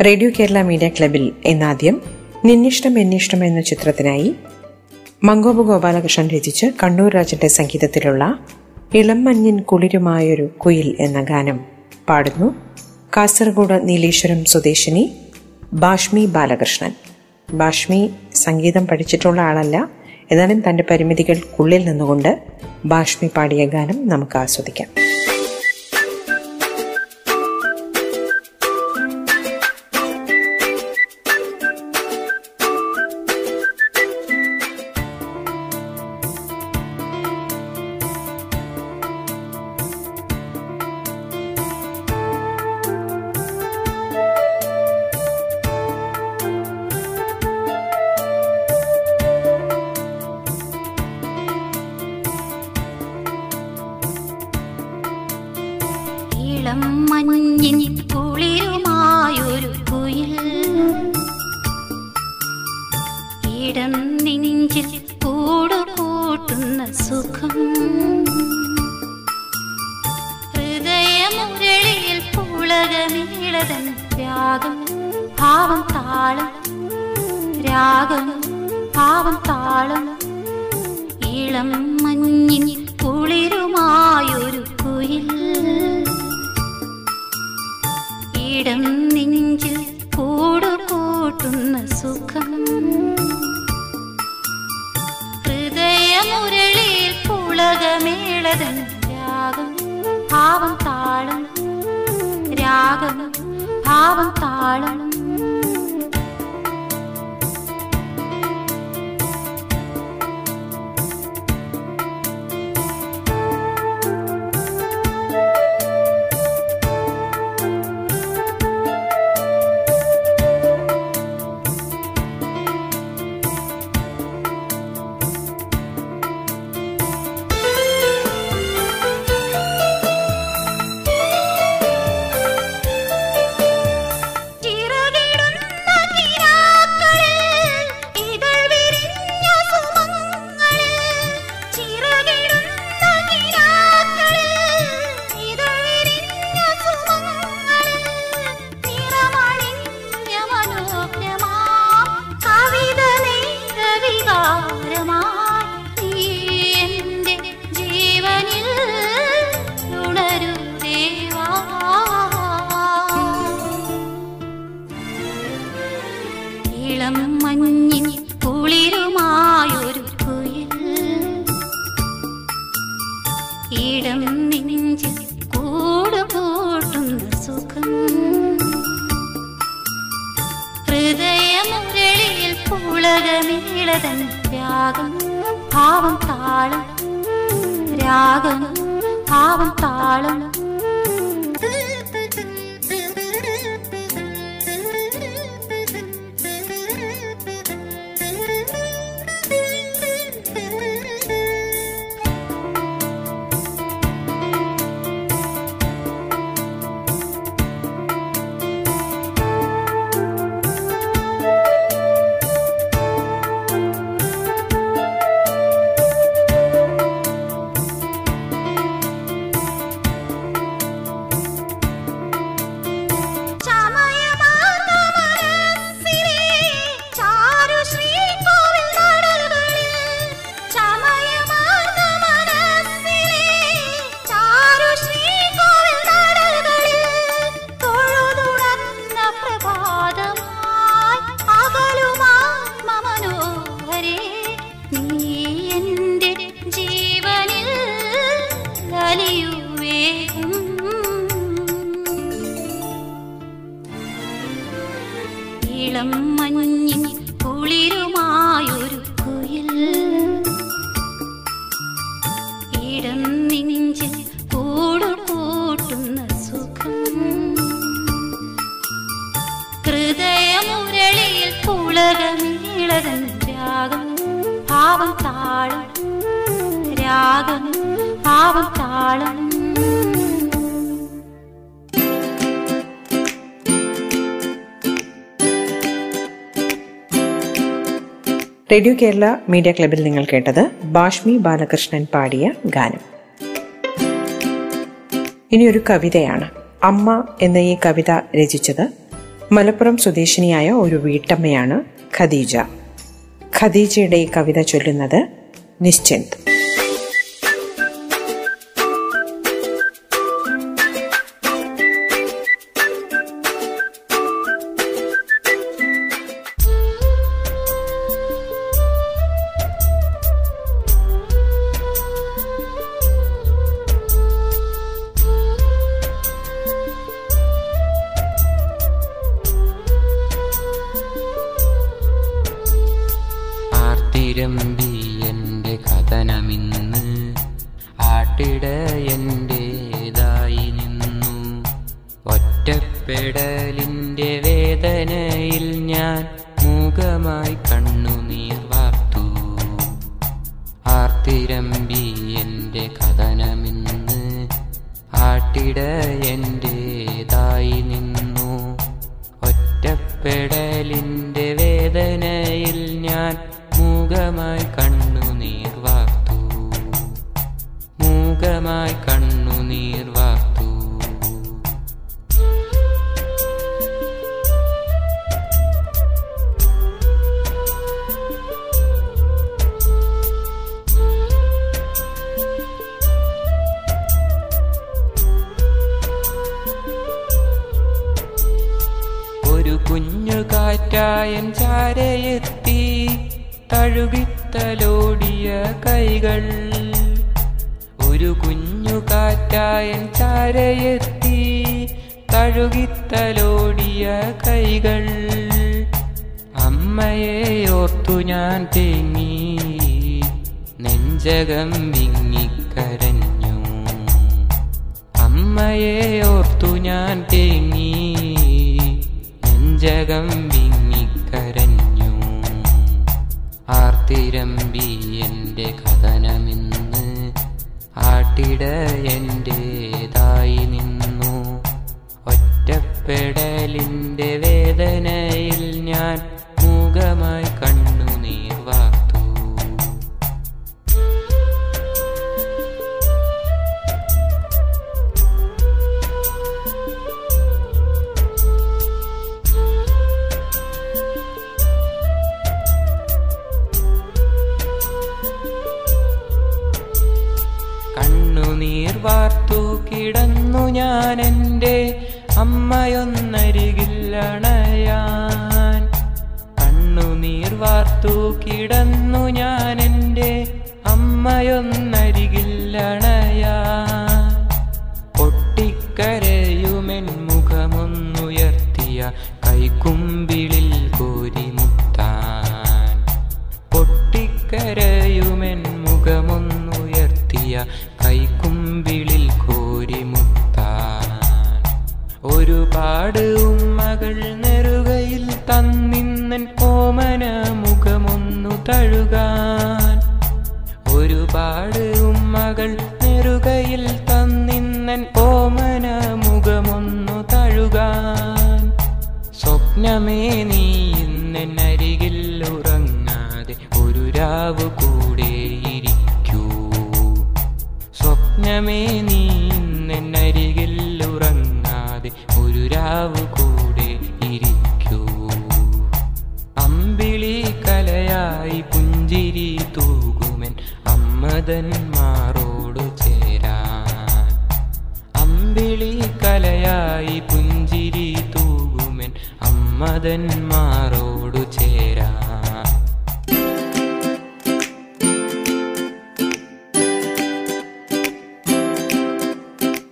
Radio Kerala media ക്ലബിൽ എന്നാദ്യം നിന്നിഷ്ടം എന്നിഷ്ടം എന്ന ചിത്രത്തിനായി മങ്കോബ് ഗോപാലകൃഷ്ണൻ രചിച്ച് കണ്ണൂർ രാജന്റെ സംഗീതത്തിലുള്ള ഇളം മഞ്ഞിൻ കുളിരുമായൊരു കുയിൽ എന്ന ഗാനം പാടുന്നു കാസർഗോഡ് നീലേശ്വരം സ്വദേശിനി ബാഷ്മി ബാലകൃഷ്ണൻ. ബാഷ്മി സംഗീതം പഠിച്ചിട്ടുള്ള ആളല്ല എന്നാലും തന്റെ പരിമിതികൾക്കുള്ളിൽ നിന്നുകൊണ്ട് ബാഷ്മി പാടിയ ഗാനം നമുക്ക് ആസ്വദിക്കാം. പുളകമീളതൻ രാഗം ഭാവം താളം. രാഗം ഭാവം താളം. ഇളം മഞ്ഞിൻ കുളിരുമായൊരു കുയിൽ. ഇടം നെഞ്ചിൽ കൂടു കൂട്ടുന്ന സുഖം. ഹൃദയമുരളിയിൽ പുളകമേളതൻ രാഗം ഭാവം താളം രാഗം ഭാവം താളം. ഇടം നെഞ്ചിൽ കൂടു കൂട്ടുന്ന സുഖം. ഹൃദയമുരളിയിൽ പുളകമീളതൻ രാഗം ഭാവം താളം. രാഗം ഭാവം താളം. ഭാവം താളം. രാഗം പാവം താളം. റേഡിയോ കേരള മീഡിയ ക്ലബിൽ നിങ്ങൾ കേട്ടത് ബാഷ്മി ബാലകൃഷ്ണൻ പാടിയ ഗാനം. ഇനി ഒരു കവിതയാണ്. അമ്മ എന്ന ഈ കവിത രചിച്ചത് മലപ്പുറം സ്വദേശിനിയായ ഒരു വീട്ടമ്മയാണ് ഖദീജ. ഖദീജയുടെ ഈ കവിത ചൊല്ലുന്നത് നിശ്ചിന്ത്. ഒറ്റപ്പെടലിന്റെ വേദനയിൽ ഞാൻ മൂകമായി കണ്ണുനീർ വാർത്തു. ആർത്തിരമ്പി എന്റെ കഥനമിന്ന് ആട്ടിട എന്റേതായി തഴുകിത്തലോടിയ കൈകൾ. ഒരു കുഞ്ഞു കാറ്റായൻ ചാരയെത്തി കഴുകിത്തലോടിയ കൈകൾ. അമ്മയെ ഓർത്തു ഞാൻ തേങ്ങി നെഞ്ചകം വിങ്ങിക്കരഞ്ഞു. അമ്മയെ ഓർത്തു ഞാൻ തേങ്ങി നെഞ്ചകം വിങ്ങിക്കരഞ്ഞു ആർത്തിരമ്പി എന്റെ കഥനമിന്ന് ആട്ടിട എന്റേതായി നിന്നു. ഒറ്റപ്പെടലിന്റെ വേദനയിൽ ഞാൻ മൂകമായി കണ്ണുനീർ കിടന്നു അമ്മയൊന്നരികില്ലണയാൻ കണ്ണുനീർ വാർത്തു കിടന്നു അമ്മയൊന്നരികിൽ അണയാൻ പൊട്ടിക്കരയുമെൻ മുഖമൊന്നുയർത്തിയ കൈക്കുമ്പിളിൽ കോരി ഒരു രാവ്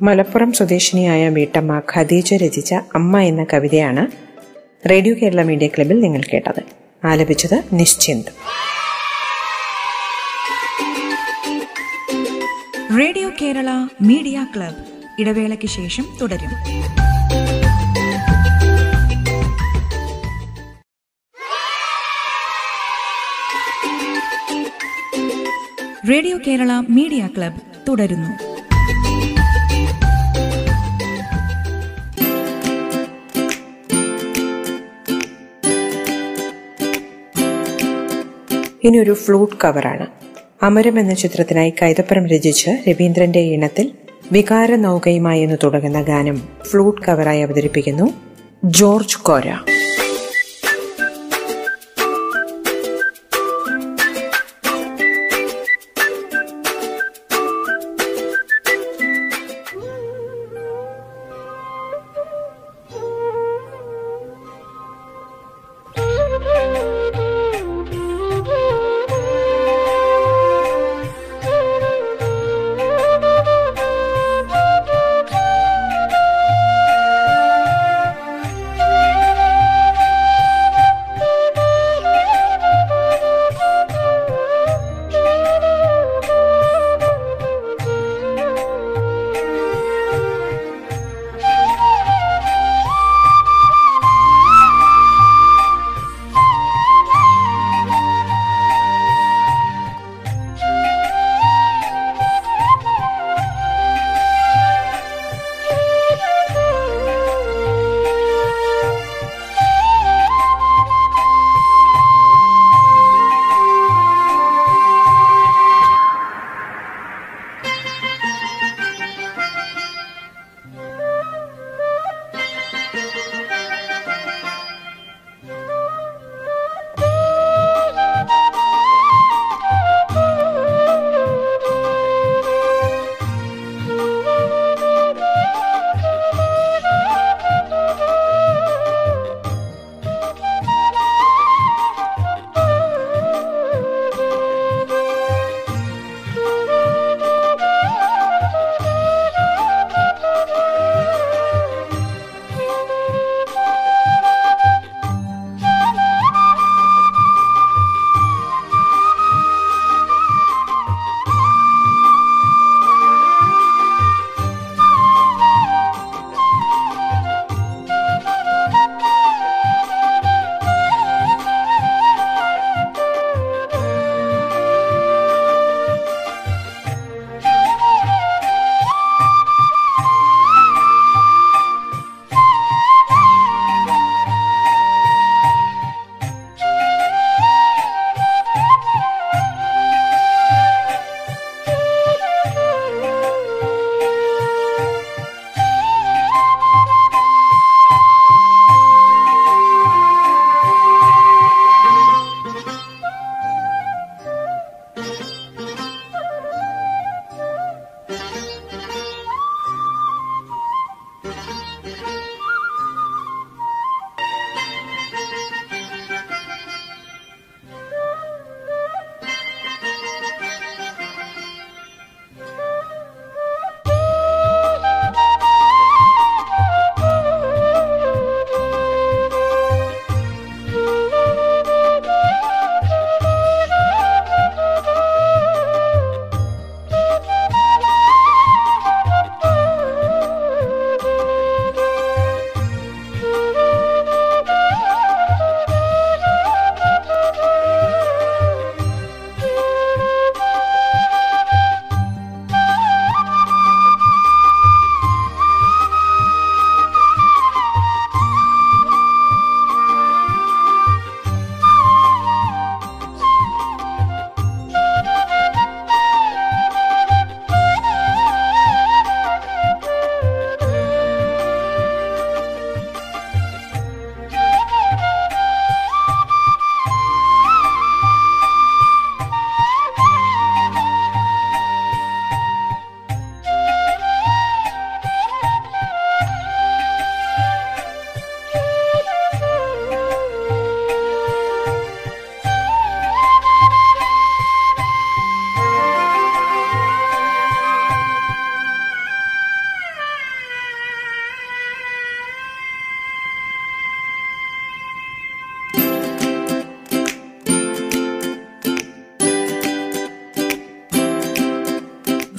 മലപ്പുറം സ്വദേശിനിയായ വീട്ടമ്മ ഖദീജ രചിച്ച അമ്മ എന്ന കവിതയാണ് റേഡിയോ കേരള മീഡിയ ക്ലബിൽ നിങ്ങൾ കേട്ടത്. ആലപിച്ചത് Nishchint. Radio Kerala media club. ഇടവേളയ്ക്ക് ശേഷം തുടരും. റേഡിയോ കേരള മീഡിയ ക്ലബ് തുടരുന്നു. ഇനി ഒരു ഫ്ലൂട്ട് കവറാണ് അമരം എന്ന ചിത്രത്തിനായി കൈതപ്പുറം രചിച്ച് രവീന്ദ്രന്റെ ഈണത്തിൽ വികാര നൗകയുമായി എന്ന് തുടങ്ങുന്ന ഗാനം ഫ്ലൂട്ട് കവറായി അവതരിപ്പിക്കുന്നു ജോർജ് കോര.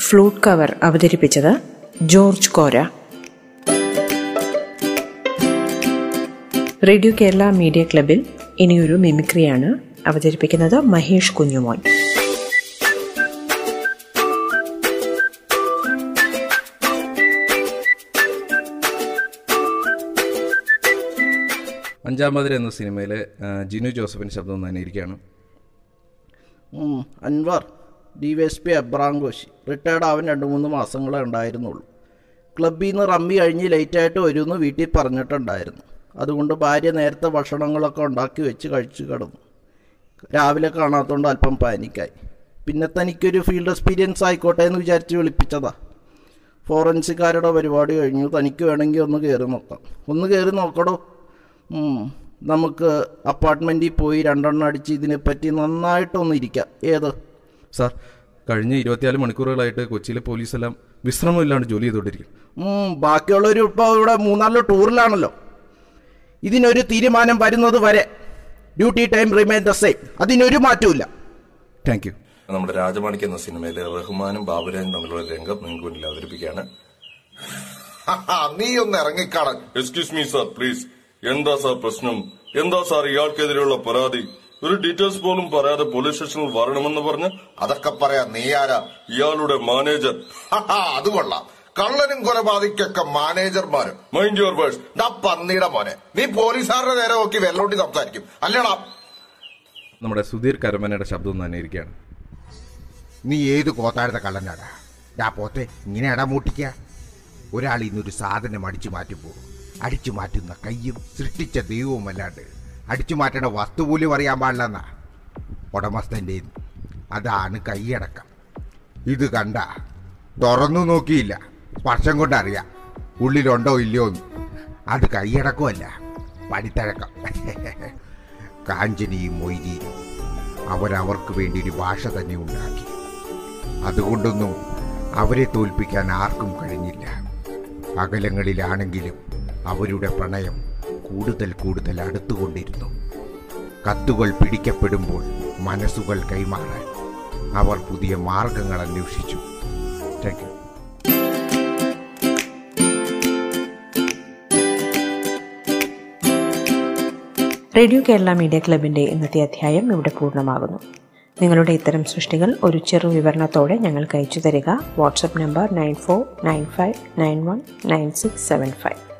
ഫ്ലൂട്ട് കവർ അവതരിപ്പിച്ചത് George Kora. Radio Kerala media ക്ലബിൽ ഇനിയൊരു മിമിക്രിയാണ് അവതരിപ്പിക്കുന്നത് മഹേഷ് കുഞ്ഞുമോൻ. അഞ്ചാമതിര എന്ന സിനിമയിലെ ജിനു ജോസഫിന്റെ ശബ്ദം തന്നെ ഇരിക്കുകയാണ് Anwar. D Y S P Abraham Koshy retired ആവാൻ രണ്ട് മൂന്ന് മാസങ്ങളെ ഉണ്ടായിരുന്നുള്ളൂ. ക്ലബ്ബിൽ നിന്ന് റമ്മി കഴിഞ്ഞ് ലേറ്റായിട്ട് വരുമെന്ന് വീട്ടിൽ പറഞ്ഞിട്ടുണ്ടായിരുന്നു. അതുകൊണ്ട് ഭാര്യ നേരത്തെ ഭക്ഷണങ്ങളൊക്കെ ഉണ്ടാക്കി വെച്ച് കഴിച്ചു കിടന്നു. രാവിലെ കാണാത്തതുകൊണ്ട് അല്പം പാനിക്കായി പിന്നെ തനിക്കൊരു ഫീൽഡ് എക്സ്പീരിയൻസ് ആയിക്കോട്ടെ എന്ന് വിചാരിച്ച് വിളിപ്പിച്ചതാ. ഫോറൻസിക്കാരുടെ പരിപാടി കഴിഞ്ഞു. തനിക്ക് വേണമെങ്കിൽ ഒന്ന് കയറി നോക്കാം. ഒന്ന് കയറി നോക്കടോ. നമുക്ക് അപ്പാർട്ട്മെന്റിൽ പോയി രണ്ടെണ്ണം അടിച്ച് ഇതിനെപ്പറ്റി നന്നായിട്ടൊന്നിരിക്കാം ഏത്? സാർ കഴിഞ്ഞ ഇരുപത്തിനാല് മണിക്കൂറുകളായിട്ട് കൊച്ചിയിലെ പോലീസെല്ലാം വിശ്രമമില്ലാണ്ട് ജോലി ചെയ്തുകൊണ്ടിരിക്കും ബാക്കിയുള്ളവർ ഇപ്പോൾ ഇവിടെ മൂന്നാൽ ടൂറിലാണല്ലോ. ഇതിനൊരു തീരുമാനം വരുന്നത് വരെ duty time remain the same. അതിനൊരു മാറ്റവും താങ്ക് യു നമ്മുടെ രാജമാണിക്ക് എന്ന സിനിമയിലെ റഹ്മാനും ബാബുരാജും തമ്മിലുള്ള രംഗം നിങ്ങൾക്ക് മുന്നിൽ അവതരിപ്പിക്കുകയാണ്. നീ ഒന്ന് ഇറങ്ങിക്കാണ് എക്സ്ക്യൂസ് മീ സാർ പ്ലീസ് എന്താ സാർ പ്രശ്നം? എന്താ സാർ ഇയാൾക്കെതിരെയുള്ള പരാതി? ഒരു ഡീറ്റെയിൽസ് പോലും പറയാതെ പോലീസ് സ്റ്റേഷനിൽ വരണമെന്ന് പറഞ്ഞ് അതൊക്കെ പറയാ നീ ആരാ? ഇയാളുടെ മാനേജർ അത് കൊള്ളാം. കള്ളനും കൊലപാതകൊക്കെ മാനേജർമാരും മൈൻഡ് യുവർ വേഴ്സ് ഡാ പന്നിയുടെ മോനെ. നീ പോലീസുകാരുടെ നേരെ നോക്കി വെല്ലോട്ടി സംസാരിക്കും. അല്ലടാ. നമ്മുടെ സുധീർ കരമനയുടെ ശബ്ദം തന്നെ ഇരിക്കുകയാണ്. നീ ഏത് കോത്താഴത്തെ കള്ളനാടാ? ഡാ പോത്തെ ഇങ്ങനെ ഇടമൂട്ടിക്ക. ഒരാൾ ഇന്നൊരു സാധനം അടിച്ചു മാറ്റുമ്പോൾ അടിച്ചു മാറ്റുന്ന കയ്യും സൃഷ്ടിച്ച ദൈവവും അല്ലാണ്ട് അടിച്ചു മാറ്റേണ്ട വസ്തു പോലും അറിയാൻ പാടില്ലെന്നാ ഉടമസ്ഥന്റെ അതാണ് കൈയടക്കം. ഇത് കണ്ട തുറന്നു നോക്കിയില്ല. സ്പർശം കൊണ്ടറിയാം. ഉള്ളിലുണ്ടോ ഇല്ലയോ എന്ന് അത് കൈയടക്കമല്ല പടിത്തഴക്കം. കാഞ്ചനിയും മൊയ്തീനും അവരവർക്ക് വേണ്ടി ഒരു ഭാഷ തന്നെ ഉണ്ടാക്കി. അതുകൊണ്ടൊന്നും അവരെ തോൽപ്പിക്കാൻ ആർക്കും കഴിഞ്ഞില്ല. അകലങ്ങളിലാണെങ്കിലും അവരുടെ പ്രണയം കൂടുതൽ കൂടുതൽ അടുത്തുകൊണ്ടിരുന്നു. കത്തുകൾ പിടിക്കപ്പെടുമ്പോൾ മനസ്സുകൾ കൈമാറാൻ അവർ പുതിയ മാർഗങ്ങൾ അന്വേഷിച്ചു. Thank you radio Kerala media ക്ലബിന്റെ ഇന്നത്തെ അധ്യായം ഇവിടെ പൂർണമാകുന്നു. നിങ്ങളുടെ ഇത്തരം സൃഷ്ടികൾ ഒരു ചെറു വിവരണത്തോടെ ഞങ്ങൾക്ക് അയച്ചു തരിക. WhatsApp number nine four nine five nine one nine six seven five.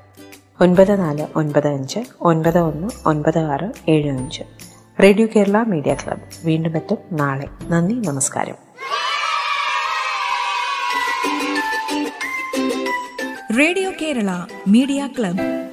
ഒൻപത് നാല് ഒൻപത് അഞ്ച് ഒൻപത് ഒന്ന് ഒൻപത് ആറ് ഏഴ് അഞ്ച്. റേഡിയോ കേരള മീഡിയ ക്ലബ്ബ് വീണ്ടും എത്തും നാളെ. നന്ദി നമസ്കാരം. Radio Kerala media club.